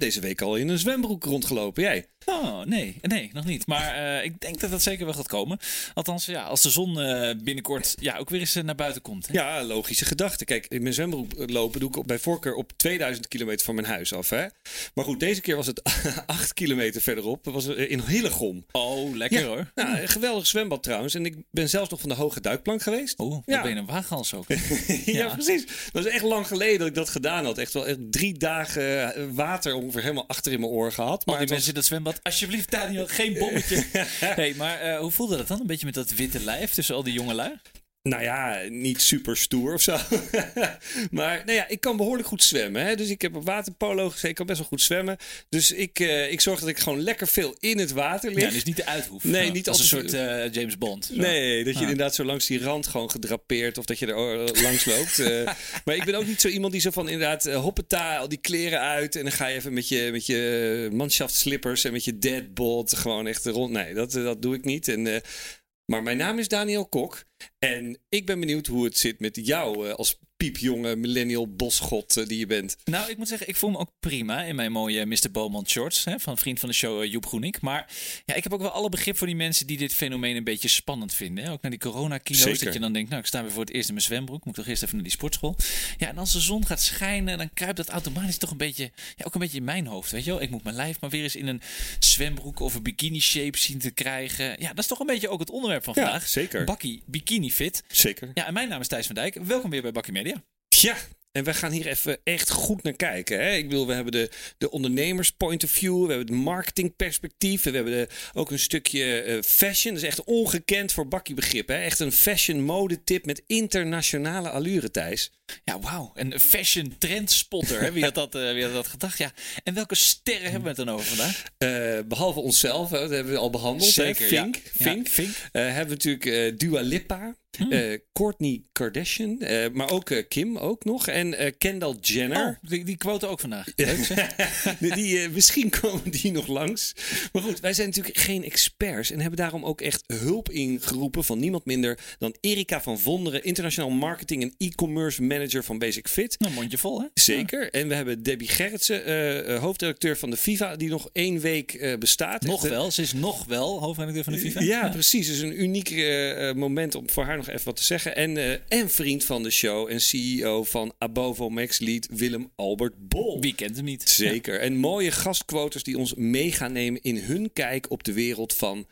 deze week al in een zwembroek rondgelopen. Jij? Oh, nee. Nee, nog niet. Maar eh, ik denk dat dat zeker wel gaat komen. Althans, ja, als de zon eh, binnenkort ja, ook weer eens eh, naar buiten komt. Hè? Ja, logische gedachte. Kijk, in mijn zwembroek lopen doe ik bij voorkeur op 2000 kilometer van mijn huis af. Hè? Maar goed, deze keer was het 8 kilometer verderop. Dat was in Hillegom. Oh, lekker Ja, hoor. Nou, een geweldig zwembad trouwens. En ik ben zelfs nog van de hoge duikplank geweest. Wat Ja. ben je een waaghals ook. ja. precies. Dat is echt lang geleden dat ik dat gedaan had. Echt wel echt drie dagen water ongeveer helemaal achter in mijn oor gehad. Maar die was- mensen in dat zwembad, alsjeblieft Daniel, geen bommetje. hey, maar eh, hoe voelde dat dan? Een beetje met dat witte lijf tussen al die jonge lui? Nou ja, niet super stoer of zo. maar nou ja, ik kan behoorlijk goed zwemmen. Hè? Dus ik heb op waterpolo gezeten. Ik kan best wel goed zwemmen. Dus ik, eh, ik zorg dat ik gewoon lekker veel in het water lig. Ja, dus niet de uithoef. Nee, niet als een soort eh, James Bond. Zo. Nee, dat je Ah. inderdaad zo langs die rand gewoon gedrapeerd of dat je er eh, langs loopt. Maar ik ben ook niet zo iemand die zo van inderdaad hoppeta, al die kleren uit en dan ga je even met je, met je manschaftsslippers en met je deadbolt gewoon echt rond. Nee, dat, dat doe ik niet. En, maar mijn naam is Daniel Kok en ik ben benieuwd hoe het zit met jou eh, als piepjonge millennial bosgod eh, die je bent. Nou, ik moet zeggen, ik voel me ook prima in mijn mooie Mr. Beaumont shorts. Hè, van vriend van de show eh, Joep Groenik. Maar ja, ik heb ook wel alle begrip voor die mensen die dit fenomeen een beetje spannend vinden. Hè. Ook naar die coronakilo's. Dat je dan denkt, nou, ik sta weer voor het eerst in mijn zwembroek. Moet ik toch eerst even naar die sportschool. Ja, en als de zon gaat schijnen, dan kruipt dat automatisch toch een beetje, ja, ook een beetje in mijn hoofd. Weet je wel? Ik moet mijn lijf maar weer eens in een zwembroek of een bikini shape zien te krijgen. Ja, dat is toch een beetje ook het onderwerp van Ja, vandaag. zeker. Bakkie Bikini Fit. Zeker. Ja, en mijn naam is Thijs van Dijk. Welkom weer bij Bakkie Media. Ja, en we gaan hier even echt goed naar kijken. Hè? Ik bedoel, we hebben de, de ondernemers point of view, we hebben het marketingperspectief, we hebben de, ook een stukje eh, fashion. Dat is echt ongekend voor bakkiebegrip. Hè? Echt een fashion modetip met internationale allure, Thijs. Ja, wauw. Een fashion trendspotter. hè? Wie, had dat, eh, wie had dat gedacht? Ja. En welke sterren hebben we het dan over vandaag? Eh, behalve onszelf, hè, dat hebben we al behandeld. Zeker, hè? Fink, ja. Fink. Ja, Fink. Eh, hebben we natuurlijk Dua Lipa, eh Kourtney Kardashian, maar ook Kim ook nog. En Kendall Jenner. Oh, die, die quote ook vandaag. Leuk. Die, die, misschien komen die nog langs. Maar goed, wij zijn natuurlijk geen experts en hebben daarom ook echt hulp ingeroepen van niemand minder dan Erika van Vonderen, internationaal marketing en e-commerce manager van Basic Fit. Nou, mondje vol, hè? Zeker. En we hebben Debbie Gerritsen, eh, hoofdredacteur van de FIFA, die nog één week eh, bestaat. Nog Echt, wel. Ze is nog wel hoofdredacteur van de FIFA. Ja, precies. Dus een uniek moment om voor haar nog even wat te zeggen. En, en vriend van de show en CEO van Abovo Max Lead, Willem Albert Bol. Wie kent hem niet? Zeker. En mooie gastquotes die ons mee gaan nemen in hun kijk op de wereld van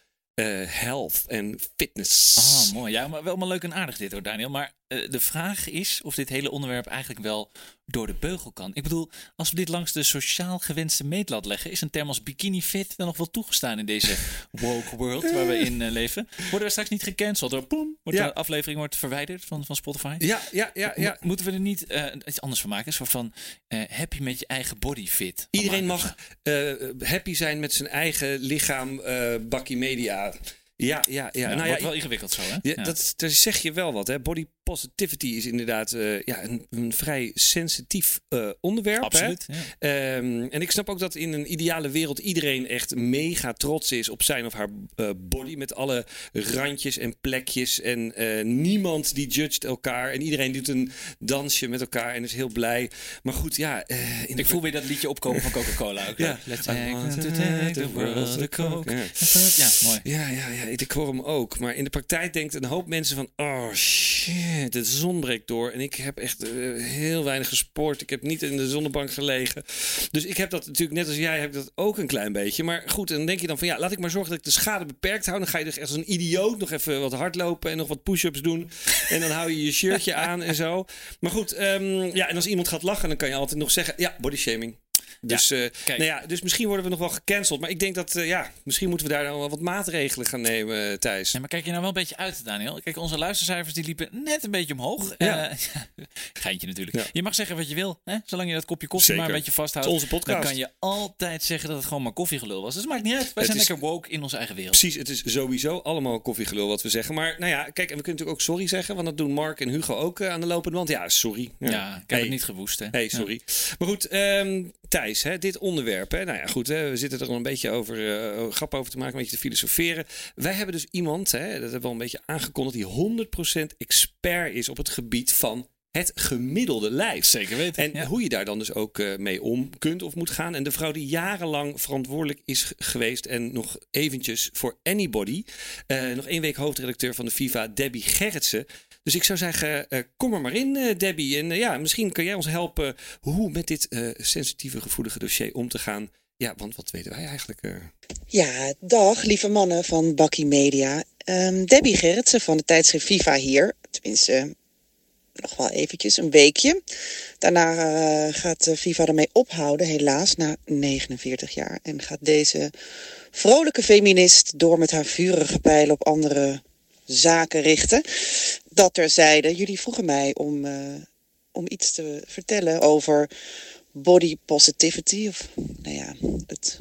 health en fitness. Ah, mooi. Ja, maar wel maar leuk en aardig dit hoor, Daniel. Maar eh, de vraag is of dit hele onderwerp eigenlijk wel door de beugel kan. Ik bedoel, als we dit langs de sociaal gewenste meetlat leggen, is een term als bikini fit dan nog wel toegestaan in deze woke world waar we in eh, leven. Worden we straks niet gecanceld door poem? Wordt Ja. de aflevering wordt verwijderd van, van Spotify? Ja, ja, ja, ja. Mo- Moeten we er niet eh, iets anders van maken? Een soort van happy met je eigen body fit. Iedereen mag happy zijn met zijn eigen lichaam, bakkie media. Ja, ja, ja. Ja, nou ja, wordt wel ingewikkeld zo, hè? Ja, Dat, daar zeg je wel wat. Hè? Body positivity is inderdaad eh, ja, een, een vrij sensitief eh, onderwerp. Absoluut. Ja. Ehm, en ik snap ook dat in een ideale wereld iedereen echt mega trots is op zijn of haar eh, body. Met alle randjes en plekjes. En niemand die judgt elkaar. En iedereen doet een dansje met elkaar en is heel blij. Maar goed, ja. de Ik voel weer dat liedje opkomen van Coca-Cola ook. Ja. Let's take, to to take the world a coke. Ja. Ja, mooi. Ja, ja, ja, ik hoor hem ook. Maar in de praktijk denkt een hoop mensen van... Oh shit, de zon breekt door. En ik heb echt eh, heel weinig gesport. Ik heb niet in de zonnebank gelegen. Dus ik heb dat natuurlijk, net als jij, heb ik dat ook een klein beetje. Maar goed, en dan denk je dan van... Ja, laat ik maar zorgen dat ik de schade beperkt hou. Dan ga je dus echt als een idioot nog even wat hardlopen... en nog wat push-ups doen. En dan hou je je shirtje aan en zo. Maar goed, ehm, ja, en als iemand gaat lachen... dan kan je altijd nog zeggen... Ja, body shaming. Dus, eh, nou ja, dus misschien worden we nog wel gecanceld. Maar ik denk dat, eh, ja, misschien moeten we daar dan wel wat maatregelen gaan nemen, eh, Thijs. Ja, maar kijk je nou wel een beetje uit, Daniel? Kijk, onze luistercijfers die liepen net een beetje omhoog. Ja. Geintje natuurlijk. Je mag zeggen wat je wil, hè? zolang je dat kopje koffie Zeker. maar een beetje vasthoudt. Onze podcast. Dan kan je altijd zeggen dat het gewoon maar koffiegelul was. Dus het maakt niet uit. Wij Het zijn is- lekker woke in onze eigen wereld. Precies, het is sowieso allemaal koffiegelul wat we zeggen. Maar nou ja, kijk, en we kunnen natuurlijk ook sorry zeggen. Want dat doen Mark en Hugo ook aan de lopende band. Ja, sorry. Ja, ik heb Hey. het niet gewoest, hè? Hey, sorry. Maar goed, ehm, Thijs, hè, dit onderwerp. Hè, nou ja, goed, hè, we zitten er al een beetje over, eh, grap over te maken, een beetje te filosoferen. Wij hebben dus iemand, hè, dat hebben we al een beetje aangekondigd, die 100% expert is op het gebied van het gemiddelde lijf. Zeker weten. En ja. hoe je daar dan dus ook eh, mee om kunt of moet gaan. En de vrouw die jarenlang verantwoordelijk is geweest en nog eventjes voor Anybody. eh, nog één week hoofdredacteur van de FIFA, Debbie Gerritsen. Dus ik zou zeggen, eh, kom er maar in, eh, Debbie. En eh, ja, misschien kan jij ons helpen hoe met dit sensitieve, gevoelige dossier om te gaan. Ja, want wat weten wij eigenlijk? Ja, dag lieve mannen van Bakkie Media. Ehm, Debbie Gerritsen van het tijdschrift Viva hier. Tenminste, nog wel eventjes, een weekje. Daarna gaat Viva ermee ophouden, helaas, na 49 jaar. En gaat deze vrolijke feminist door met haar vurige pijlen op andere zaken richten. Dat terzijde, jullie vroegen mij om, eh, om iets te vertellen over body positivity. Of nou ja, het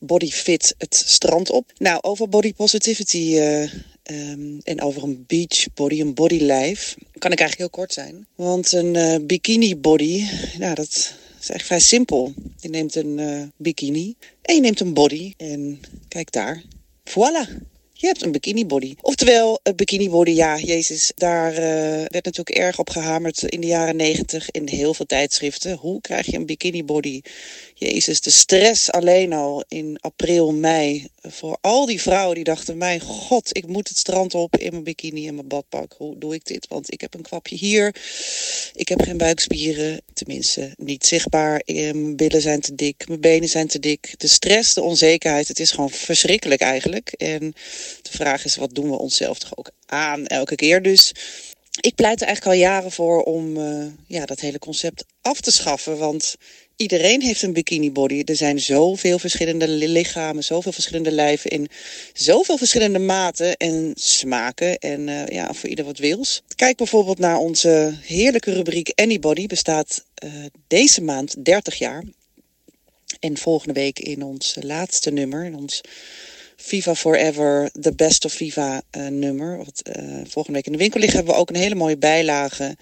body fit het strand op. Nou, over body positivity eh, ehm, en over een beach body, een bodylijf, kan ik eigenlijk heel kort zijn. Want een eh, bikini body, nou dat is eigenlijk vrij simpel. Je neemt een bikini en je neemt een body en kijk daar. Voilà. Je hebt een bikini body. Oftewel, een bikini body, ja, Jezus, daar eh, werd natuurlijk erg op gehamerd in de jaren negentig in heel veel tijdschriften. Hoe krijg je een bikini body? Jezus, de stress alleen al in april, mei. Voor al die vrouwen die dachten, mijn god, ik moet het strand op in mijn bikini en mijn badpak. Hoe doe ik dit? Want ik heb een kwapje hier. Ik heb geen buikspieren, tenminste niet zichtbaar. Eh, Mijn billen zijn te dik, mijn benen zijn te dik. De stress, de onzekerheid, het is gewoon verschrikkelijk eigenlijk. En de vraag is, wat doen we onszelf toch ook aan elke keer? Dus ik pleit er eigenlijk al jaren voor om eh, ja, dat hele concept af te schaffen. Want iedereen heeft een bikini body. Er zijn zoveel verschillende li- lichamen, zoveel verschillende lijven in zoveel verschillende maten en smaken. En eh, ja, voor ieder wat wils. Kijk bijvoorbeeld naar onze heerlijke rubriek Anybody. Bestaat eh, deze maand 30 jaar. En volgende week in ons laatste nummer, in ons Viva Forever, The Best of Viva eh, nummer. Wat eh, volgende week in de winkel ligt, hebben we ook een hele mooie bijlage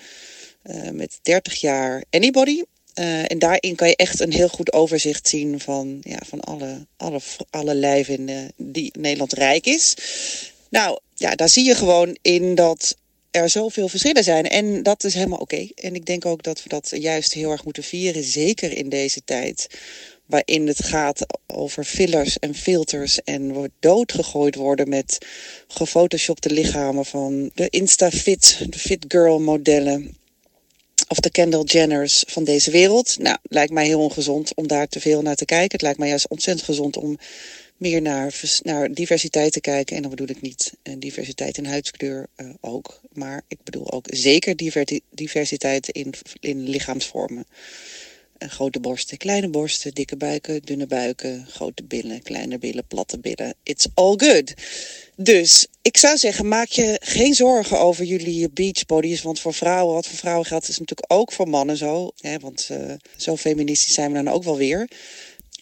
eh, met 30 jaar Anybody. En daarin kan je echt een heel goed overzicht zien van, ja, van alle, alle, alle lijven in, die Nederland rijk is. Nou, ja, daar zie je gewoon in dat er zoveel verschillen zijn. En dat is helemaal oké. En ik denk ook dat we dat juist heel erg moeten vieren. Zeker in deze tijd. Waarin het gaat over fillers en filters. En we doodgegooid worden met gefotoshopte lichamen van de Insta-fit, de fit girl modellen. Of de Kendall Jenners van deze wereld. Nou, lijkt mij heel ongezond om daar te veel naar te kijken. Het lijkt mij juist ontzettend gezond om meer naar, naar diversiteit te kijken. En dan bedoel ik niet eh, diversiteit in huidskleur eh, ook. Maar ik bedoel ook zeker diversiteit in, in lichaamsvormen. Grote borsten, kleine borsten, dikke buiken, dunne buiken, grote billen, kleine billen, platte billen. It's all good. Dus ik zou zeggen, maak je geen zorgen over jullie beachbodies. Want voor vrouwen, wat voor vrouwen geldt, is natuurlijk ook voor mannen zo. Hè, want eh, zo feministisch zijn we dan ook wel weer.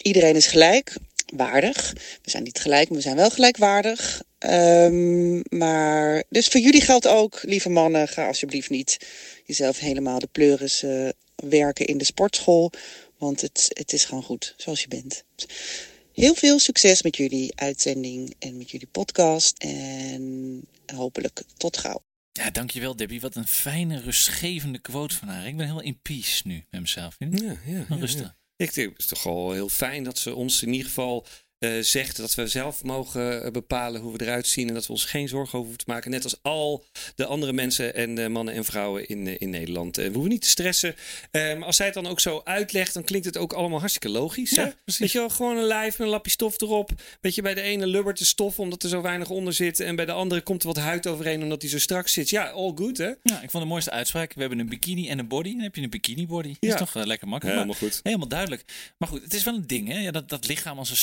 Iedereen is gelijk, waardig. We zijn niet gelijk, maar we zijn wel gelijkwaardig. Ehm, maar dus voor jullie geldt ook, lieve mannen, ga alsjeblieft niet jezelf helemaal de pleuris eh, werken in de sportschool. Want het, het is gewoon goed zoals je bent. Heel veel succes met jullie uitzending en met jullie podcast. En hopelijk tot gauw. Ja, dankjewel Debbie. Wat een fijne, rustgevende quote van haar. Ik ben helemaal in peace nu met mezelf. Ja, ja, ja, rustig. ja. Ik denk, het is toch wel heel fijn dat ze ons in ieder geval eh, zegt dat we zelf mogen eh, bepalen hoe we eruit zien. En dat we ons geen zorgen over hoeven te maken. Net als al de andere mensen en eh, mannen en vrouwen in, eh, in Nederland. We hoeven niet te stressen. Maar als zij het dan ook zo uitlegt, dan klinkt het ook allemaal hartstikke logisch. Ja, hè? Weet je wel, gewoon een lijf met een lapje stof erop. Weet je, bij de ene lubbert de stof omdat er zo weinig onder zit. En bij de andere komt er wat huid overheen omdat die zo strak zit. Ja, all good hè? Ja, ik vond de mooiste uitspraak. We hebben een bikini en een body. Dan heb je een bikini body. Ja. is toch lekker makkelijk. Helemaal goed. Helemaal duidelijk. Maar goed, het is wel een ding, hè? Ja, dat, dat lichaam als een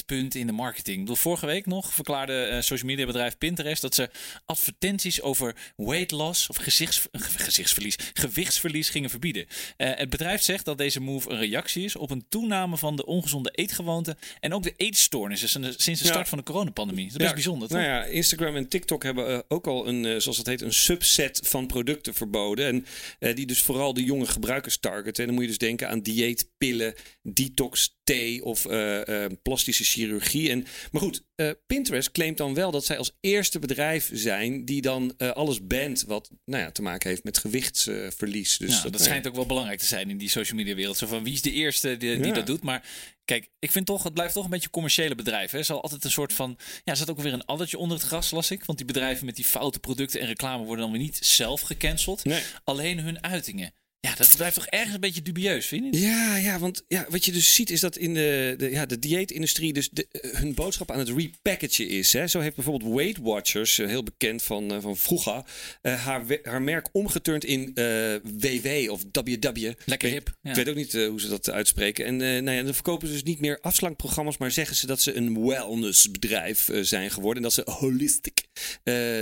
strijdpunt in de marketing. Ik bedoel, vorige week nog verklaarde eh, social media bedrijf Pinterest dat ze advertenties over weight loss of gezichts, gezichtsverlies, gewichtsverlies gingen verbieden. Eh, het bedrijf zegt dat deze move een reactie is op een toename van de ongezonde eetgewoonten en ook de eetstoornissen sinds de- Ja. start van de coronapandemie. Dat is best bijzonder, toch? Nou ja, Instagram en TikTok hebben eh, ook al een, zoals het heet, een subset van producten verboden. En die dus vooral de jonge gebruikers targeten. En dan moet je dus denken aan dieet, pillen, detox, thee of eh, plastische chirurgie. En, maar goed, eh, Pinterest claimt dan wel dat zij als eerste bedrijf zijn die dan alles bandt wat nou ja, te maken heeft met gewichtsverlies. dus ja, dat, schijnt ook wel belangrijk te zijn in die social media wereld. Zo van wie is de eerste die, die Ja. dat doet? Maar kijk, ik vind toch, het blijft toch een beetje commerciële bedrijven. Er zal altijd een soort van, ja, er zat ook weer een addertje onder het gras, las ik. Want die bedrijven met die foute producten en reclame worden dan weer niet zelf gecanceld. Nee. Alleen hun uitingen. Ja, dat blijft toch ergens een beetje dubieus, vind je? niet? Ja, ja, want ja, wat je dus ziet is dat in de, de, ja, de dieetindustrie dus de, eh, hun boodschap aan het repackagen is. Hè. Zo heeft bijvoorbeeld Weight Watchers, eh, heel bekend van, eh, van vroeger, haar, haar merk omgeturnd in WW of WW. Lekker Ik- hip. Ja. Ik weet ook niet hoe ze dat uitspreken. En nou ja, dan verkopen ze dus niet meer afslankprogramma's, maar zeggen ze dat ze een wellnessbedrijf zijn geworden. En dat ze holistic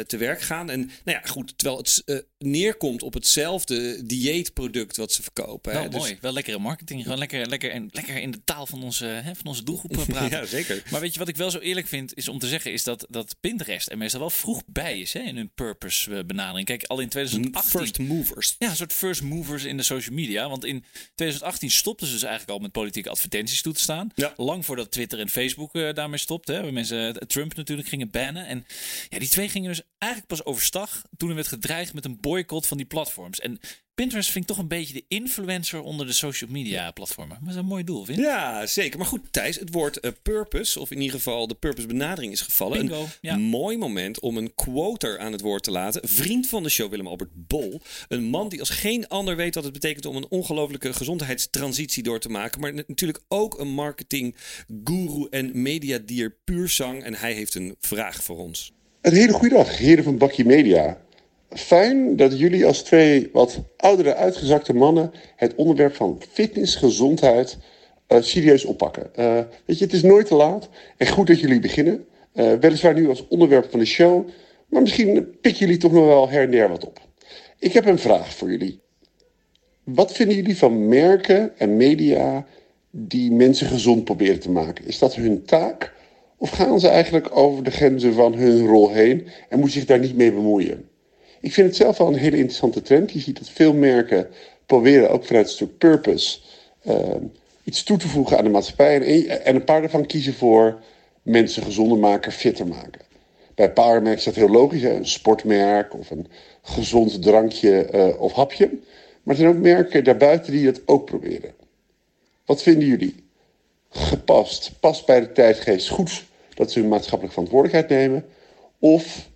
te werk gaan. En nou ja, goed, terwijl het neerkomt op hetzelfde dieetproduct wat ze verkopen. hè. Wel Dus- mooi, wel lekkere marketing. Gewoon lekker, lekker, en, lekker in de taal van onze, hè, van onze doelgroep eh, praten. Ja, zeker. Maar weet je wat ik wel zo eerlijk vind, is om te zeggen, is dat, dat Pinterest er meestal wel vroeg bij is hè, in hun purpose eh, benadering. Kijk, al in 2018. First movers. Ja, een soort first movers in de social media. Want in 2018 stopten ze dus eigenlijk al met politieke advertenties toe te staan. Ja. Lang voordat Twitter en Facebook eh, daarmee stopten. Hè, waar mensen Trump natuurlijk gingen bannen. En ja, die twee gingen dus eigenlijk pas overstag toen er werd gedreigd met een boycott van die platforms. En Pinterest vind ik toch een beetje de influencer onder de social media platformen. Maar dat is een mooi doel, vind je? Ja, zeker. Maar goed, Thijs, het woord eh, purpose, of in ieder geval de purpose benadering is gevallen. Bingo, Een ja. mooi moment om een quoter aan het woord te laten. Vriend van de show, Willem-Albert Bol. Een man die als geen ander weet wat het betekent om een ongelofelijke gezondheidstransitie door te maken. Maar natuurlijk ook een marketing guru en mediadier puur zang. En hij heeft een vraag voor ons. Een hele goede dag, heren van Bakkie Media. Fijn dat jullie als twee wat oudere, uitgezakte mannen het onderwerp van fitness, gezondheid eh, serieus oppakken. Eh, weet je, het is nooit te laat en goed dat jullie beginnen. Eh, weliswaar nu als onderwerp van de show, maar misschien pikken jullie toch nog wel her en der wat op. Ik heb een vraag voor jullie. Wat vinden jullie van merken en media die mensen gezond proberen te maken? Is dat hun taak? Of gaan ze eigenlijk over de grenzen van hun rol heen en moeten zich daar niet mee bemoeien? Ik vind het zelf wel een hele interessante trend. Je ziet dat veel merken proberen ook vanuit een stuk purpose eh, iets toe te voegen aan de maatschappij. En, en een paar daarvan kiezen voor mensen gezonder maken, fitter maken. Bij merken is dat heel logisch, hè? een sportmerk of een gezond drankje eh, of hapje. Maar er zijn ook merken daarbuiten die dat ook proberen. Wat vinden jullie? Gepast, past bij de tijdgeest, goed dat ze hun maatschappelijke verantwoordelijkheid nemen? Of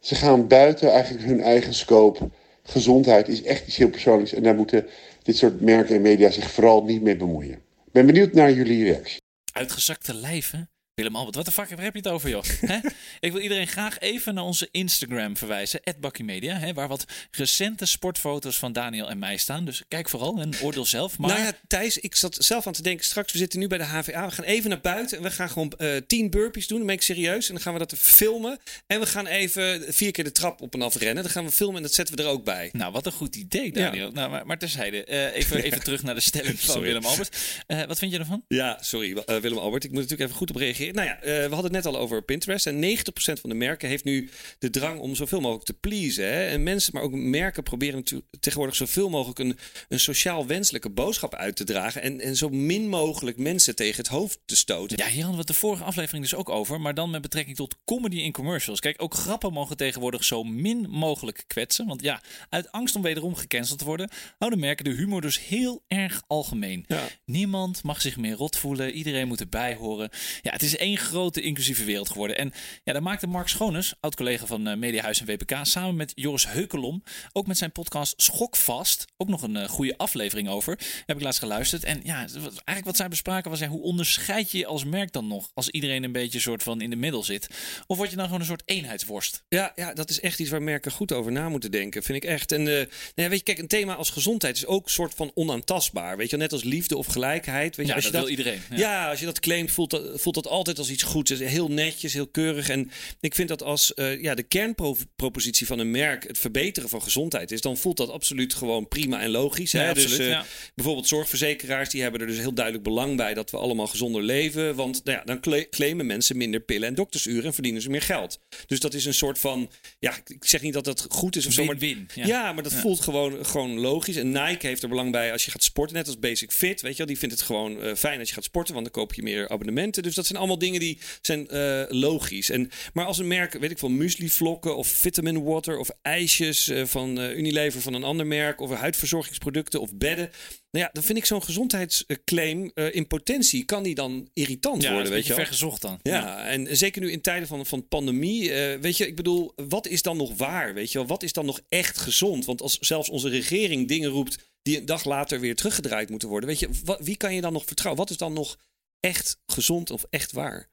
ze gaan buiten eigenlijk hun eigen scope. Gezondheid is echt iets heel persoonlijks en daar moeten dit soort merken en media zich vooral niet mee bemoeien. Ik ben benieuwd naar jullie reactie. Uitgezakte lijven. Willem Albert, wat de fuck heb je het over, joh? Ik wil iedereen graag even naar onze Instagram verwijzen, @bakkymedia, waar wat recente sportfoto's van Daniel en mij staan. Dus kijk vooral en oordeel zelf. Maar Nou ja, Thijs, ik zat zelf aan te denken. Straks, we zitten nu bij de HVA. We gaan even naar buiten en we gaan gewoon eh tien burpees doen. Dan ben ik serieus. En dan gaan we dat filmen. En we gaan even vier keer de trap op en af rennen. Dan gaan we filmen en dat zetten we er ook bij. Nou, wat een goed idee, Daniel. Nou, maar, maar terzijde, eh, even, even terug naar de stelling van Sorry. Willem Albert. Eh, wat vind je ervan? Ja, sorry Willem-Albert. Ik moet natuurlijk even goed op reageren. Nou ja, eh, we hadden het net al over Pinterest. En 90% van de merken heeft nu de drang om zoveel mogelijk te pleasen. Hè? En mensen, maar ook merken proberen natuurlijk tegenwoordig zoveel mogelijk een, een sociaal wenselijke boodschap uit te dragen. En, en zo min mogelijk mensen tegen het hoofd te stoten. Ja, hier hadden we het de vorige aflevering dus ook over. Maar dan met betrekking tot comedy in commercials. Kijk, ook grappen mogen tegenwoordig zo min mogelijk kwetsen. Want ja, uit angst om wederom gecanceld te worden, houden merken de humor dus heel erg algemeen. Ja. Niemand mag zich meer rot voelen. Iedereen moet erbij horen. Ja, het is één grote inclusieve wereld geworden. En ja, daar maakte Mark Schoones, oud-collega van eh, Mediahuis en WPK, samen met Joris Heukelom, ook met zijn podcast Schokvast, ook nog een eh, goede aflevering over. Heb ik laatst geluisterd. En ja, eigenlijk wat zij bespraken was, ja, hoe onderscheid je je als merk dan nog? Als iedereen een beetje soort van in de middel zit. Of word je dan gewoon een soort eenheidsworst? Ja, ja, dat is echt iets waar merken goed over na moeten denken, vind ik echt. En eh, nou ja, weet je, kijk, een thema als gezondheid is ook een soort van onaantastbaar. Weet je, net als liefde of gelijkheid. Weet je, Ja, als dat je wil iedereen. Ja. Ja. als je dat claimt, voelt dat, voelt dat altijd altijd als iets goeds. Heel netjes, heel keurig. En ik vind dat als eh, ja, de kernpropositie van een merk het verbeteren van gezondheid is, dan voelt dat absoluut gewoon prima en logisch. Ja, hè? absoluut, dus, eh, ja. Bijvoorbeeld zorgverzekeraars, die hebben er dus heel duidelijk belang bij dat we allemaal gezonder leven. Want nou ja, dan cla- claimen mensen minder pillen en doktersuren en verdienen ze meer geld. Dus dat is een soort van, ja, ik zeg niet dat dat goed is of zo, maar Win-win. ja. Ja. maar dat voelt gewoon, gewoon logisch. En Nike heeft er belang bij als je gaat sporten, net als Basic Fit. Weet je wel, die vindt het gewoon eh, fijn als je gaat sporten, want dan koop je meer abonnementen. Dus dat zijn allemaal dingen die zijn eh, logisch. En, maar als een merk, weet ik veel, muesli-vlokken of vitamin water of ijsjes eh, van eh, Unilever van een ander merk of huidverzorgingsproducten of bedden. Nou ja, dan vind ik zo'n gezondheidsclaim in potentie, kan die dan irritant Ja, worden, weet je wel. vergezocht dan. Ja, en zeker nu in tijden van, van pandemie. weet je, ik bedoel, wat is dan nog waar? Weet je wel, wat is dan nog echt gezond? Want als zelfs onze regering dingen roept die een dag later weer teruggedraaid moeten worden. Weet je, wie kan je dan nog vertrouwen? Wat is dan nog echt gezond of echt waar?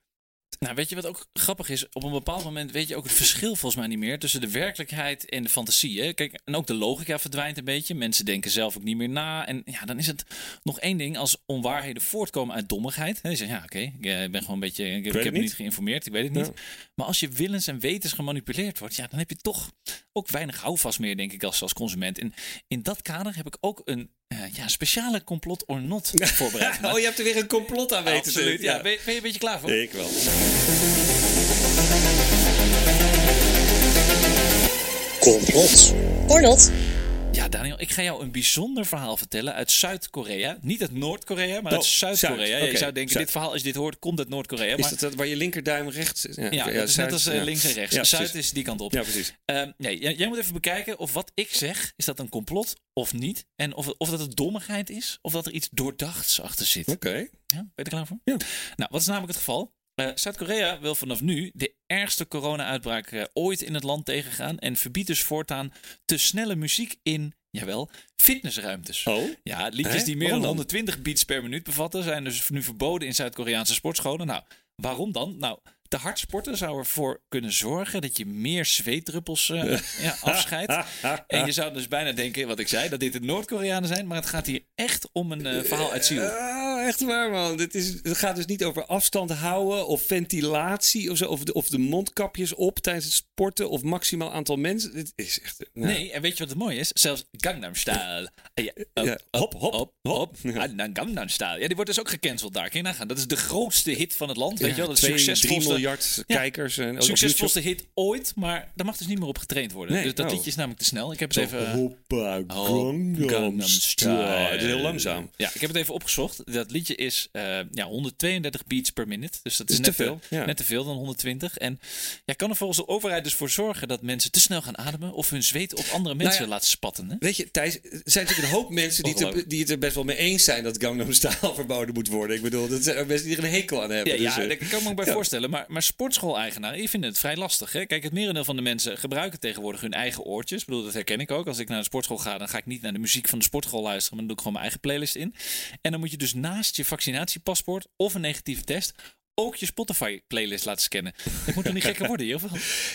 Nou, weet je wat ook grappig is? Op een bepaald moment weet je ook het verschil volgens mij niet meer tussen de werkelijkheid en de fantasie. Hè? Kijk, en ook de logica verdwijnt een beetje. Mensen denken zelf ook niet meer na. En ja, dan is het nog één ding als onwaarheden voortkomen uit dommigheid. Hè? Je zegt, ja, oké, ik eh, ben gewoon een beetje, ik, ik heb me niet. niet geïnformeerd, ik weet het niet. Ja. Maar als je willens en wetens gemanipuleerd wordt, ja, dan heb je toch ook weinig houvast meer, denk ik, als, als consument. En in dat kader heb ik ook een eh, ja, speciale complot or not voorbereid. Oh, je hebt er weer een complot aan weten. te- Absoluut, ja. Ben, je- ben je een beetje klaar voor? Ik wel. Complot. Or not. Ja, Daniel, ik ga jou een bijzonder verhaal vertellen uit Zuid-Korea. Niet uit Noord-Korea, maar uit Oh, Zuid-Korea. Zuid, Ja, Je zou denken, Zuid. dit verhaal, als je dit hoort, komt uit Noord-Korea. Is Maar dat, dat waar je linkerduim rechts is? ja, dat is Zuid- net als eh, ja. links en rechts. Ja, Zuid is die kant op. Ja, precies. Ehm, nee, jij, jij moet even bekijken of wat ik zeg, is dat een complot of niet? En of, of dat het dommigheid is, of dat er iets doordachts achter zit. Oké. Ja, ben je er klaar voor? Ja. Nou, wat is namelijk het geval? Eh, Zuid-Korea wil vanaf nu de ergste corona-uitbraak eh, ooit in het land tegengaan. En verbiedt dus voortaan te snelle muziek in, jawel, fitnessruimtes. Oh. Ja, liedjes Hè? die meer dan? 120 beats per minuut bevatten, zijn dus nu verboden in Zuid-Koreaanse sportscholen. Nou, waarom dan? Nou, te hard sporten zou ervoor kunnen zorgen dat je meer zweetdruppels eh, ja, afscheidt. En je zou dus bijna denken, wat ik zei, dat dit de Noord-Koreanen zijn. Maar het gaat hier echt om een eh, verhaal uit ziel. Ah, echt waar, man. Dit is, het gaat dus niet over afstand houden of ventilatie of zo. Of de, of de mondkapjes op tijdens het sporten of maximaal aantal mensen. Dit is echt... nou, Nee, en weet je wat het mooie is? Zelfs Gangnam Style. Ja, op, Ja, hop, hop, op, hop. op. Ah, nou, Gangnam Style. Ja, die wordt dus ook gecanceld daar. Kun je nagaan. Dat is de grootste hit van het land. Weet je wel? Dat is drie miljard kijkers. En succesvolste hit ooit. Maar daar mag dus niet meer op getraind worden. Nee, dus dat oh. liedje is namelijk te snel. Ik heb het even... Zo, hoppa, Oh, Gangnam Style. Het is heel langzaam. Ja, ik heb het even opgezocht. Dat liedje is eh, ja, 132 beats per minute. Dus dat is, is net te veel, ja. Net te veel dan 120. En ja, kan er volgens de overheid dus voor zorgen dat mensen te snel gaan ademen of hun zweet op andere mensen ja, laten spatten. Hè? Weet je, Thijs, er zijn natuurlijk een hoop mensen die er, die het er best wel mee eens zijn dat Gangnam Style verboden moet worden. Ik bedoel, dat zijn mensen die er een hekel aan hebben. Ja, ja Dus, eh, daar kan ik me ook bij ja. voorstellen. Maar, maar sportschool-eigenaren, die vinden het vrij lastig. Hè? Kijk, het merendeel van de mensen gebruiken tegenwoordig hun eigen oortjes. Ik bedoel, dat herken ik ook. Als ik naar de sportschool ga, dan ga ik niet naar de muziek van de sportschool luisteren. Maar dan doe ik gewoon mijn eigen playlist in. En dan moet je dus naast je vaccinatiepaspoort of een negatieve test ook je Spotify-playlist laten scannen. Dat moet toch niet gekker worden, hier?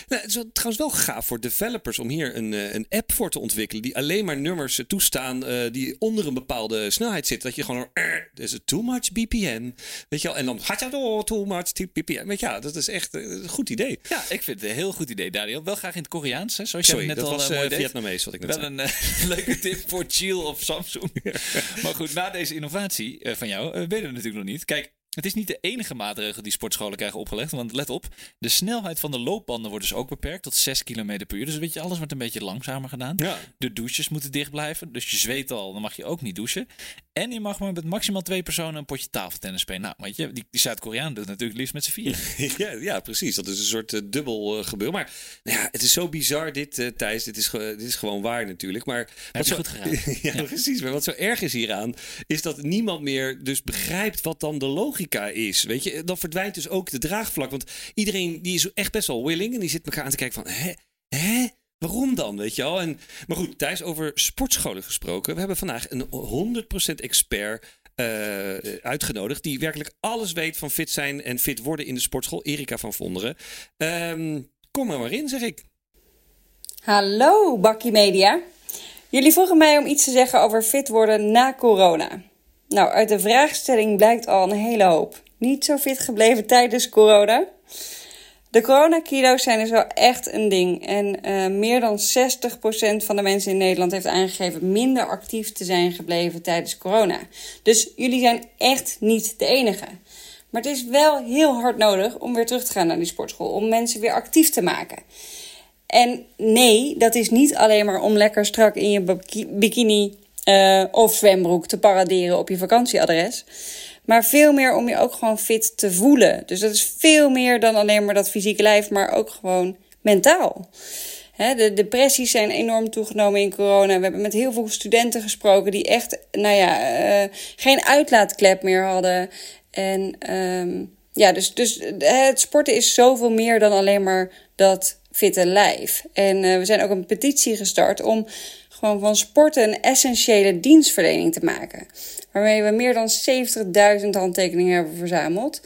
Nou, het is trouwens wel gaaf voor developers om hier een, eh, een app voor te ontwikkelen. die alleen maar nummers eh, toestaan eh, die onder een bepaalde snelheid zitten. Dat je gewoon. Er is het too much BPM. Weet je wel? En dan gaat je door too much BPM. Weet je, ja, dat is echt eh, een goed idee. Ja, ik vind het een heel goed idee, Daniel. Wel graag in het Koreaans, hè, zoals Sorry, jij net dat al was eh, mooi eh, deed. Vietnamees wat ik net Wel zei. een eh, leuke tip voor Chill of Samsung. maar goed, na deze innovatie eh, van jou, eh weten we natuurlijk nog niet. Kijk, het is niet de enige maatregel die sportscholen krijgen opgelegd. Want let op, de snelheid van de loopbanden wordt dus ook beperkt tot 6 km per uur. Dus weet je, alles wordt een beetje langzamer gedaan. Ja. De douches moeten dicht blijven. Dus je zweet al, dan mag je ook niet douchen. En je mag maar met maximaal twee personen een potje tafeltennis spelen. Nou, weet je, die, die Zuid-Koreaan doet natuurlijk liefst met z'n vieren. ja, ja, precies. Dat is een soort eh, dubbel eh, gebeuren. Maar nou ja, het is zo bizar dit, eh, Thijs. Dit is, dit is gewoon waar natuurlijk. Maar je zo, goed geraden. ja, precies. Maar wat zo erg is hieraan, is dat niemand meer dus begrijpt wat dan de logica is. Weet je, dan verdwijnt dus ook de draagvlak. Want iedereen die is echt best wel willing en die zit elkaar aan te kijken van, hè, hè? Waarom dan, weet je wel? En, maar goed, Thijs, over sportscholen gesproken. We hebben vandaag een 100% expert eh, uitgenodigd... die werkelijk alles weet van fit zijn en fit worden in de sportschool. Erika van Vonderen. Ehm, kom er maar in, zeg ik. Hallo, Bakkie Media. Jullie vroegen mij om iets te zeggen over fit worden na corona. Nou, uit de vraagstelling blijkt al een hele hoop. niet zo fit gebleven tijdens corona. De coronakilo's zijn dus wel echt een ding. En uh, meer dan 60% van de mensen in Nederland heeft aangegeven minder actief te zijn gebleven tijdens corona. Dus jullie zijn echt niet de enige. Maar het is wel heel hard nodig om weer terug te gaan naar die sportschool. Om mensen weer actief te maken. En nee, dat is niet alleen maar om lekker strak in je bikini uh, of zwembroek te paraderen op je vakantieadres. Maar veel meer om je ook gewoon fit te voelen. Dus dat is veel meer dan alleen maar dat fysieke lijf, maar ook gewoon mentaal. de depressies zijn enorm toegenomen in corona. We hebben met heel veel studenten gesproken die echt, nou ja, uh, geen uitlaatklep meer hadden. En um, ja, dus, dus het sporten is zoveel meer dan alleen maar dat fitte lijf. En uh, we zijn ook een petitie gestart om gewoon van sporten een essentiële dienstverlening te maken. Waarmee we meer dan 70.000 handtekeningen hebben verzameld.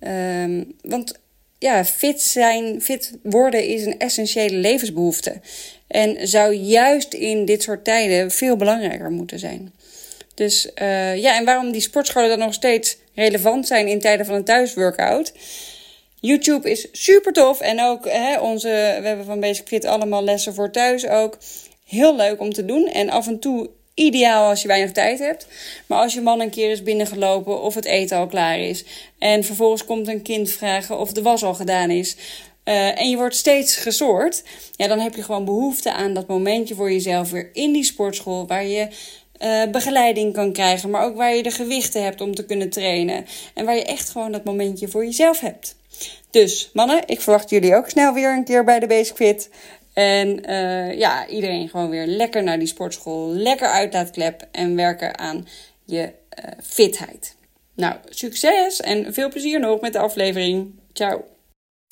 Um, want ja, fit zijn, fit worden is een essentiële levensbehoefte. En zou juist in dit soort tijden veel belangrijker moeten zijn. Dus uh, ja, en waarom die sportscholen dan nog steeds relevant zijn in tijden van een thuisworkout. YouTube is super tof. En ook hè, onze, we hebben van Basic Fit allemaal lessen voor thuis ook. Heel leuk om te doen. En af en toe ideaal als je weinig tijd hebt. Maar als je man een keer is binnengelopen of het eten al klaar is. En vervolgens komt een kind vragen of de was al gedaan is. Uh, en je wordt steeds gesoord. Ja, dan heb je gewoon behoefte aan dat momentje voor jezelf weer in die sportschool. Waar je uh, begeleiding kan krijgen. Maar ook waar je de gewichten hebt om te kunnen trainen. En waar je echt gewoon dat momentje voor jezelf hebt. Dus mannen, ik verwacht jullie ook snel weer een keer bij de Basic Fit. En uh, ja, iedereen gewoon weer lekker naar die sportschool. Lekker uitlaatklep en werken aan je uh, fitheid. Nou, succes en veel plezier nog met de aflevering. Ciao.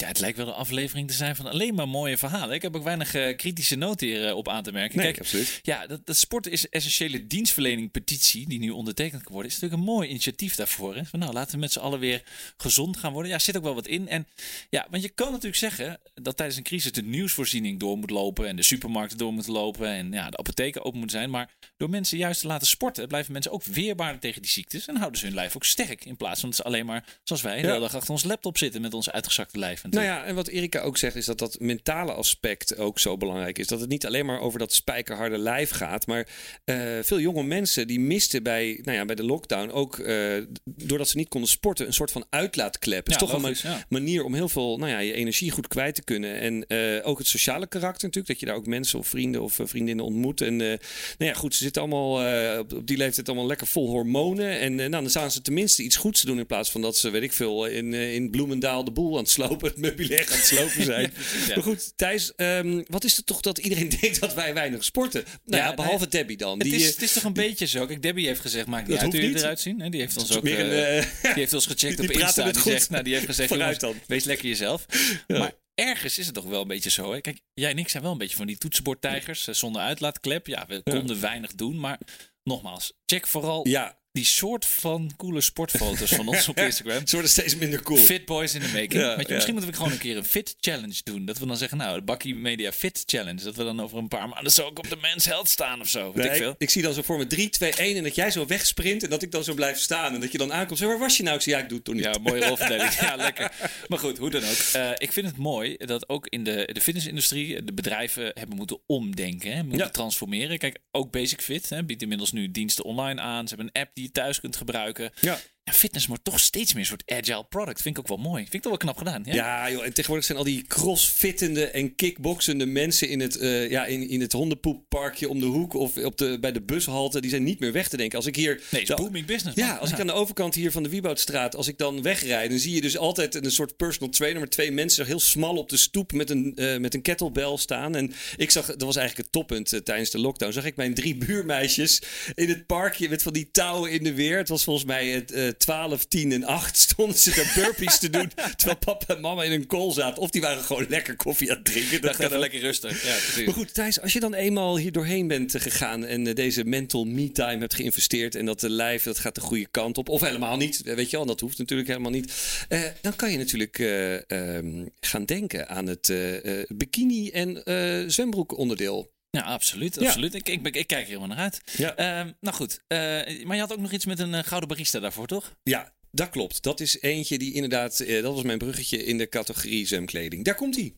Ja, het lijkt wel een aflevering te zijn van alleen maar mooie verhalen. Ik heb ook weinig uh, kritische noten hier uh, op aan te merken. Nee, Kijk, absoluut. Ja, dat, dat sport is essentiële dienstverlening petitie die nu ondertekend kan worden. Is natuurlijk een mooi initiatief daarvoor. Hè? Van, nou, laten we met z'n allen weer gezond gaan worden. Ja, zit ook wel wat in. En ja, want je kan natuurlijk zeggen dat tijdens een crisis de nieuwsvoorziening door moet lopen en de supermarkten door moeten lopen en ja, de apotheken open moeten zijn. Maar door mensen juist te laten sporten, blijven mensen ook weerbaar tegen die ziektes en houden ze hun lijf ook sterk. In plaats van dat ze alleen maar, zoals wij, de hele dag achter ons laptop zitten met ons uitgezakte lijf. Nou ja, en wat Erika ook zegt, is dat dat mentale aspect ook zo belangrijk is. Dat het niet alleen maar over dat spijkerharde lijf gaat. Maar uh, veel jonge mensen die misten bij, nou ja, bij de lockdown ook, uh, doordat ze niet konden sporten, een soort van uitlaatklep. Het Ja, is toch logisch, een ja. manier om heel veel, nou ja, je energie goed kwijt te kunnen. En uh, ook het sociale karakter natuurlijk. Dat je daar ook mensen of vrienden of vriendinnen ontmoet. En nou ja, goed, ze zitten allemaal op, op, die leeftijd allemaal lekker vol hormonen. En nou, dan staan ze tenminste iets goeds te doen in plaats van dat ze, weet ik veel, in, in Bloemendaal de boel aan het slopen, meubilair het slopen zijn. Ja. Maar goed, Thijs, um, wat is het toch dat iedereen denkt dat wij weinig sporten? Nou ja, Ja, behalve nee, Debbie dan. Het Die, is, eh, het is toch een beetje zo. Kijk, Debbie heeft gezegd, maakt niet uit hoe jullie niet. eruit zien. hè. Die heeft ons ook meer eh, een, eh, die heeft ons gecheckt die op Insta. het Die, goed. zegt, nou, die heeft gezegd, jongens, dan. wees lekker jezelf. Ja. Maar ergens is het toch wel een beetje zo. Hè? Kijk, jij en ik zijn wel een beetje van die toetsenbordtijgers. Zonder uitlaatklep. Ja, we konden weinig doen. Maar nogmaals, check vooral ja, die soort van coole sportfoto's van ons op Instagram. ze worden steeds minder cool. Fit Boys in the making. Ja, je, ja. Misschien moeten we gewoon een keer een fit challenge doen. Dat we dan zeggen, nou, de Bakkie Media Fit Challenge. Dat we dan over een paar maanden zo ook op de Men's Health staan of zo. Nee, ik veel. ik zie dan zo voor me 3, 2, 1 en dat jij zo wegsprint en dat ik dan zo blijf staan. En dat je dan aankomt. Zo, waar was je nou? Ik zeg, ja, ik doe het toch niet. Ja, mooie rolverdeling. ja, lekker. Maar goed, hoe dan ook. Eh, ik vind het mooi dat ook in de, de fitnessindustrie de bedrijven hebben moeten omdenken. Hè, moeten Ja. transformeren. Kijk, ook Basic Fit hè, biedt inmiddels nu diensten online aan. Ze hebben een app die je thuis kunt gebruiken. Ja. Ja, fitness wordt toch steeds meer een soort agile product. Vind ik ook wel mooi. Vind ik toch wel knap gedaan. Ja, Ja, joh, en tegenwoordig zijn al die crossfittende en kickboxende mensen in het, eh, ja, in, in het hondenpoepparkje om de hoek of op de, bij de bushalte. Die zijn niet meer weg te denken. Als ik hier. Nee, de- is booming business. man. Ja, als ik aan de overkant hier van de Wieboudstraat, als ik dan wegrijd, dan zie je dus altijd een soort personal trainer met twee mensen heel smal op de stoep met een, eh, met een kettlebell staan. En ik zag, dat was eigenlijk het toppunt eh, tijdens de lockdown, zag ik mijn drie buurmeisjes in het parkje met van die touwen in de weer. Het was volgens mij het 12, 10 en 8 stonden ze daar burpees te doen, terwijl papa en mama in een kool zaten. Of die waren gewoon lekker koffie aan het drinken. Dat ook. lekker rustig. Ja, precies. Maar goed, Thijs, als je dan eenmaal hier doorheen bent eh, gegaan en eh, deze mental me-time hebt geïnvesteerd en dat de lijf dat gaat de goede kant op, of helemaal niet, eh, weet je wel, dat hoeft natuurlijk helemaal niet, eh, dan kan je natuurlijk eh, ehm, gaan denken aan het eh, eh, bikini en eh zwembroek onderdeel. Ja, absoluut. Ja. absoluut. Ik, ik, ik kijk er helemaal naar uit. Ja. Ehm, nou goed, eh, maar je had ook nog iets met een eh, gouden barista daarvoor, toch? Ja, dat klopt. Dat is eentje die inderdaad, eh, dat was mijn bruggetje in de categorie zwemkleding. Daar komt hij.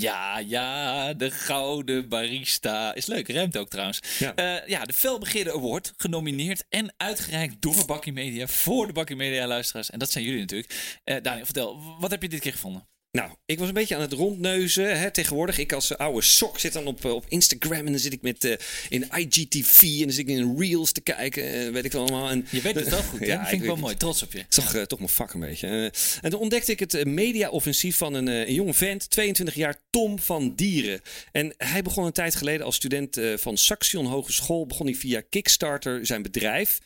Ja, ja, de Gouden Barista. Is leuk, ruimt ook trouwens. Ja. Ja, ja de Felbegeerde Award, genomineerd en uitgereikt door Bakkie Media voor de Bakkie Media luisteraars. En dat zijn jullie natuurlijk. Eh Daniel, vertel, wat heb je dit keer gevonden? Nou, ik was een beetje aan het rondneuzen. Hè. Tegenwoordig, ik als eh, oude sok zit dan op, eh, op Instagram en dan zit ik met, eh, in IGTV en dan zit ik in Reels te kijken. en weet ik wel allemaal. En, Je weet het wel goed, hè? Ja, Dat vind ik wel mooi. Trots op je. Toch, toch mijn vak een beetje. En toen ontdekte ik het media-offensief van een, een jonge vent, 22 jaar, Tom van Dieren. En hij begon een tijd geleden als student van Saxion Hogeschool. Begon hij via Kickstarter zijn bedrijf.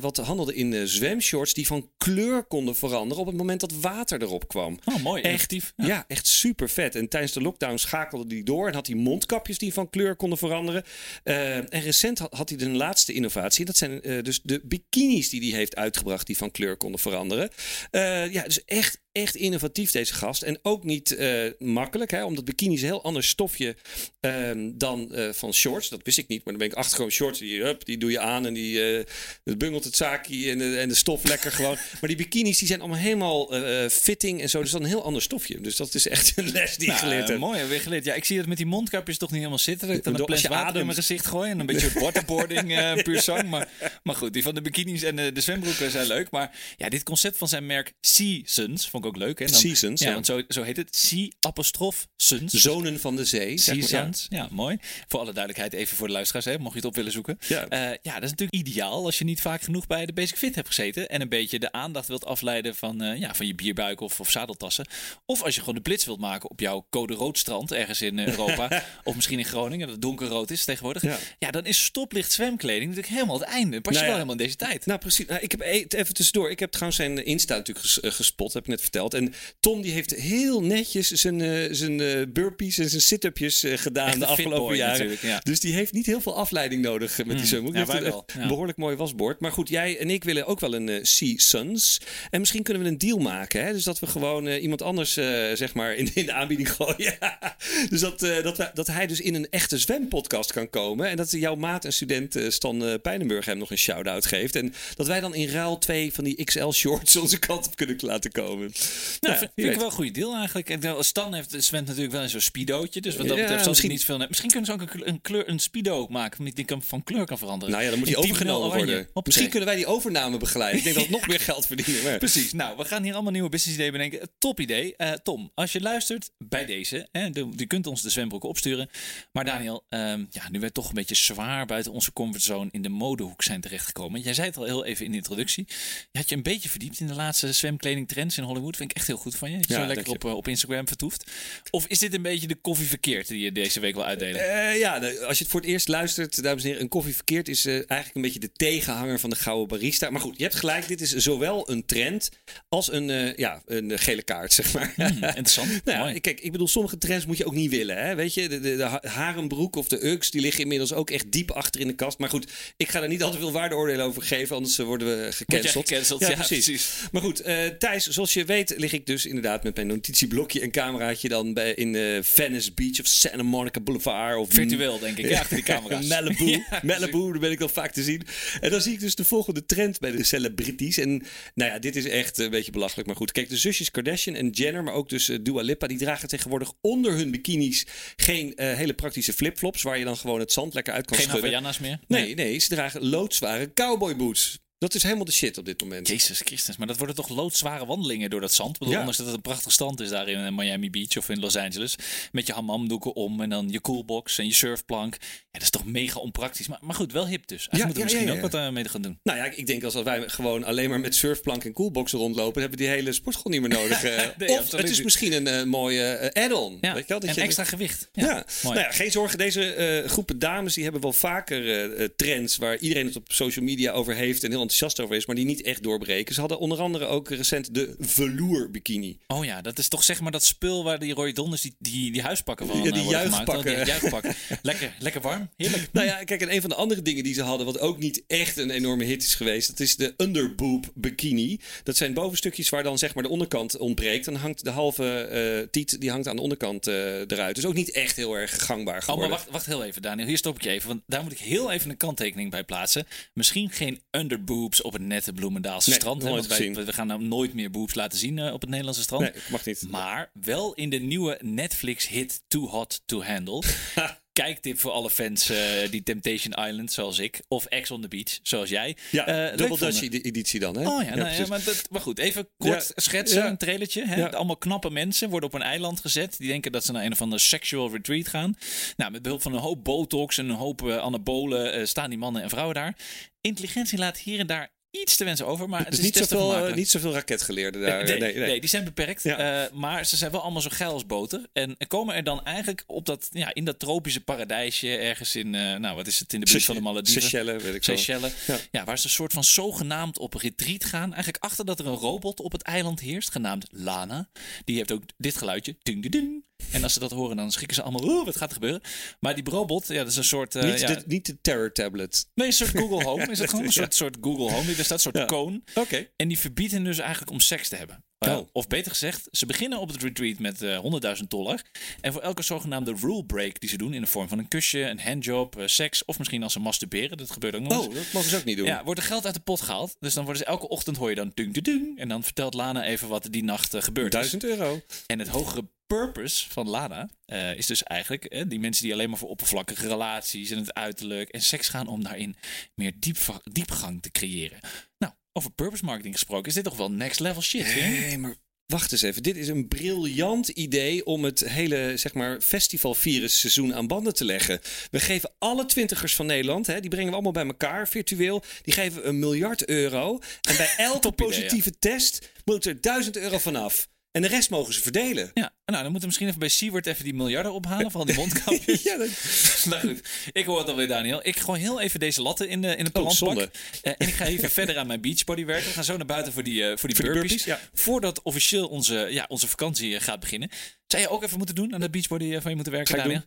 wat handelde in zwemshorts die van kleur konden veranderen op het moment dat water erop kwam. Oh, mooi. Echt, Effectief. ja. echt super vet. En tijdens de lockdown schakelde hij door en had hij mondkapjes die van kleur konden veranderen. Eh, en recent had, had hij de laatste innovatie. Dat zijn eh, dus de bikinis die hij heeft uitgebracht die van kleur konden veranderen. Eh, ja, dus echt, echt innovatief deze gast. En ook niet eh, makkelijk, hè, omdat bikinis een heel ander stofje ehm, dan eh, van shorts. Dat wist ik niet, maar dan ben ik achtergekomen. Shorts, die, hup, die doe je aan en die eh, het bungelt het zaakje en de, en de stof lekker gewoon. Maar die bikinis die zijn allemaal helemaal eh, fitting en zo. Dus dat is een heel ander stofje. Dus dat is echt een les die Nou, geleerd eh, heb. mooi, je geleerd. Ja, ik zie dat met die mondkapjes toch niet helemaal zitten. Dat ik dan een Als plas je water in mijn gezicht gooi en een beetje waterboarding, eh puur zang. Maar, maar goed, die van de bikinis en de, de zwembroeken zijn leuk. Maar ja, dit concept van zijn merk Seasons vond ik ook leuk. Hè? Dan- Seasons, ja. ja. want zo, zo heet het. Sea apostrof Suns. Zonen van de zee. Seasons. Ja. mooi. Voor alle duidelijkheid even voor de luisteraars, hè, mocht je het op willen zoeken. Ja. Eh, ja, dat is natuurlijk ideaal als je niet vaak genoeg bij de Basic Fit hebt gezeten. En een beetje de aandacht wilt afleiden van, eh, ja, van je bierbuik of, of zadeltassen. Of als je gewoon de blitz wilt maken op jouw code rood strand ergens in Europa. of misschien in Groningen, dat het donkerrood is tegenwoordig. Ja. Ja. dan is stoplicht zwemkleding natuurlijk helemaal het einde. Pas je Nou wel ja. helemaal in deze tijd. Nou, precies. Nou, ik heb e- even tussendoor. Ik heb trouwens zijn Insta natuurlijk ges- eh, gespot, heb ik net verteld. En Tom die heeft heel netjes zijn, eh, zijn eh, burpees en zijn sit-upjes eh, gedaan de afgelopen jaren. ja. Dus die heeft niet heel veel afleiding nodig met die ja, heeft wij een, wel, eh, ja. behoorlijk mooi wasbord. Maar goed, jij en ik willen ook wel een Sea Suns. En misschien kunnen we een deal maken. Hè? Dus dat we gewoon iemand anders zeg maar in, in de aanbieding gooien. dus dat, dat, dat hij dus in een echte zwempodcast kan komen. En dat jouw maat en student Stan Pijnenburg hem nog een shout-out geeft. En dat wij dan in ruil twee van die XL shorts onze kant op kunnen laten komen. Nou, Ja, vind, ik wel een goede deal eigenlijk. En Stan heeft, zwemt natuurlijk wel in zo'n speedootje. Dus wat dat betreft zal misschien- niet veel... Misschien kunnen ze ook een, kleur- een, kleur, een speedo maken die kan, van kleur kan veranderen. Nou ja, dan moet die In 10 overgenomen worden. Misschien kunnen wij die overname begeleiden. Ik denk dat we nog meer geld verdienen. Maar... Precies. Nou, we gaan hier allemaal nieuwe business ideeën bedenken. Top idee. Eh, Tom, als je luistert bij deze, hè, de- je kunt ons de zwembroeken opsturen. Maar Daniel, ehm, ja, nu wij toch een beetje zwaar buiten onze comfortzone in de modehoek zijn terechtgekomen. Jij zei het al heel even in de introductie. Je had je een beetje verdiept in de laatste zwemkledingtrends in Hollywood. Vind ik echt heel goed van je. Dat je Ja, zo lekker op, eh, op Instagram vertoeft. Of is dit een beetje de koffie verkeerd die je deze week wil uitdelen? Eh, ja, als je het voor het eerst luistert, dames en heren, een koffie verkeerd is eh, eigenlijk een beetje de tegenhanger van de gouden barista. Maar goed, je hebt gelijk, dit is zowel een trend als een, ja, een gele kaart, zeg maar. Hmm, interessant. Nou Mooi. kijk, ik bedoel, sommige trends moet je ook niet willen. Hè? Weet je, de, de, de ha- harenbroek of de Uggs, die liggen inmiddels ook echt diep achter in de kast. Maar goed, ik ga er niet al te veel waardeoordelen over geven, anders worden we gecanceld. gecanceld? Ja, precies. Maar goed, Thijs, zoals je weet lig ik dus inderdaad met mijn notitieblokje en cameraatje dan bij, in eh, Venice Beach of Santa Monica Boulevard. Of Virtueel, denk ik. Ja, achter die camera's. Malibu. Ja, Malibu, daar ben ik dan vaak te zien. En dan zie ik dus de volgende trend bij de celebrities. En nou ja, dit is echt een beetje belachelijk. Maar goed, kijk, de zusjes Kardashian en Jenner, maar ook dus eh, Dua Lipa, die dragen tegenwoordig onder hun bikinis geen eh, hele praktische flipflops, waar je dan gewoon het zand lekker uit kan Geen schudden. Havaianas meer? Nee, nee, ze dragen loodzware cowboy boots. Dat is helemaal de shit op dit moment. Jezus Christus, maar dat worden toch loodzware wandelingen door dat zand? Ik bedoel, Ja. Ondanks dat het een prachtig strand is daar in eh, Miami Beach of in Los Angeles. Met je hammamdoeken om en dan je coolbox en je surfplank. Ja, dat is toch mega onpraktisch. Maar, maar goed, wel hip dus. Eigenlijk Ja, moeten we ja, misschien ja, ook ja. wat uh, mee gaan doen. Nou ja, ik denk als wij gewoon alleen maar met surfplank en coolboxen rondlopen, hebben we die hele sportschool niet meer nodig. eh. Nee, of het is misschien een eh, mooie eh, add-on. Ja, Weet je wel? Dat en je extra gewicht. Ja, Ja, mooi. Nou ja, geen zorgen. Deze eh, groepen dames die hebben wel vaker eh, eh, trends waar iedereen het op social media over heeft en heel enthousiast over is, maar die niet echt doorbreken. Ze hadden onder andere ook recent de velour bikini. Oh ja, dat is toch zeg maar dat spul waar die Roy Donders die, die, die huispakken van Ja, die eh, juichpakken. Oh, Die lekker, lekker warm. Heerlijk. Nou ja, kijk, en een van de andere dingen die ze hadden, wat ook niet echt een enorme hit is geweest, dat is de underboob bikini. Dat zijn bovenstukjes waar dan zeg maar de onderkant ontbreekt. Dan hangt de halve eh, tiet, die hangt aan de onderkant eh, eruit. Dus ook niet echt heel erg gangbaar Oh, geworden. maar wacht, wacht heel even, Daniel. Hier stop ik je even. Want daar moet ik heel even een kanttekening bij plaatsen. Misschien geen underboobs op het nette Bloemendaalse Nee, strand. hè, want wij, we gaan nou nooit meer boobs laten zien eh, op het Nederlandse strand. Nee, mag niet. Maar wel in de nieuwe Netflix-hit Too Hot to Handle. Kijktip voor alle fans eh, die Temptation Island, zoals ik. Of Ex on the Beach, zoals jij. Ja, Double vonden. Dutch edi- editie dan, hè? Oh ja, nou ja, maar, dat, maar goed, even kort schetsen, een trailertje. Hè? Allemaal knappe mensen worden op een eiland gezet. Die denken dat ze naar een of andere sexual retreat gaan. Nou, met behulp van een hoop botox en een hoop eh, anabolen staan die mannen en vrouwen daar. Intelligentie laat hier en daar iets te wensen over, maar het Dus is niet zoveel, eh, niet zoveel raketgeleerden daar. Nee, nee, nee, nee. die zijn beperkt. Ja. Eh, maar ze zijn wel allemaal zo geil als boter. En komen er dan eigenlijk op dat, ja, in dat tropische paradijsje ergens in, eh, nou wat is het, in de buurt van de Malediven. Seychelles, weet ik. Seychelles. Ja. Ja. waar ze een soort van zogenaamd op retreat gaan. Eigenlijk achter dat er een robot op het eiland heerst, genaamd Lana. Die heeft ook dit geluidje. Ding, ding, ding. En als ze dat horen, dan schrikken ze allemaal. Oeh, wat gaat er gebeuren? Maar die robot, ja, dat is een soort. eh, niet, ja, de, niet de Terror Tablet. nee, een soort Google Home. Is het gewoon een soort, soort Google Home die er staat, een soort Ja. koon. Oké. En die verbiedt hen dus eigenlijk om seks te hebben. Uh, Oh. Of beter gezegd, ze beginnen op het retreat met eh 100.000 dollar. En voor elke zogenaamde rule break die ze doen, in de vorm van een kusje, een handjob, eh, seks of misschien als ze masturberen, dat gebeurt ook nog eens. Oh, dat mogen ze ook niet doen. Ja, wordt er geld uit de pot gehaald. Dus dan worden ze elke ochtend hoor je dan dung dung. En dan vertelt Lana even wat er die nacht eh, gebeurd is. 1000 euro. En het hogere purpose van Lana eh, is dus eigenlijk eh, die mensen die alleen maar voor oppervlakkige relaties en het uiterlijk en seks gaan om daarin meer diep, diepgang te creëren. Nou, over purpose marketing gesproken, is dit toch wel next level shit? Nee, maar wacht eens even. Dit is een briljant idee om het hele zeg maar, festivalvirusseizoen aan banden te leggen. We geven alle twintigers van Nederland, hè, die brengen we allemaal bij elkaar virtueel. Die geven een miljard euro. En bij elke idee, positieve test moet er 1000 euro vanaf. En de rest mogen ze verdelen. Ja, nou dan moeten we misschien even bij Seward even die miljarden ophalen van al die mondkapjes. Ja, dat- nou goed, ik hoor het alweer Daniel. Ik gooi heel even deze latten in de, in de Oh. Eh, en ik ga even verder aan mijn beachbody werken. We gaan zo naar buiten voor die, eh, voor die Voor burpees. burpees, ja. Voordat officieel onze, ja, onze vakantie eh, gaat beginnen. Zou je ook even moeten doen aan de beachbody van je moeten werken, Daniel?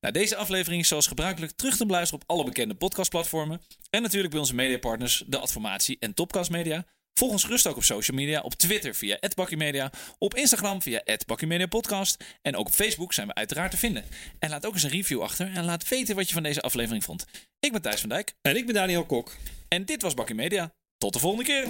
Nou, deze aflevering is zoals gebruikelijk terug te beluisteren op alle bekende podcastplatformen. En natuurlijk bij onze mediapartners, de Adformatie en Topcast Media. Volg ons gerust ook op social media. Op Twitter via @bakkymedia, op Instagram via @bakkymediapodcast en ook op Facebook zijn we uiteraard te vinden. En laat ook eens een review achter en laat weten wat je van deze aflevering vond. Ik ben Thijs van Dijk En ik ben Daniel Kok. en dit was Bakkie Media. Tot de volgende keer.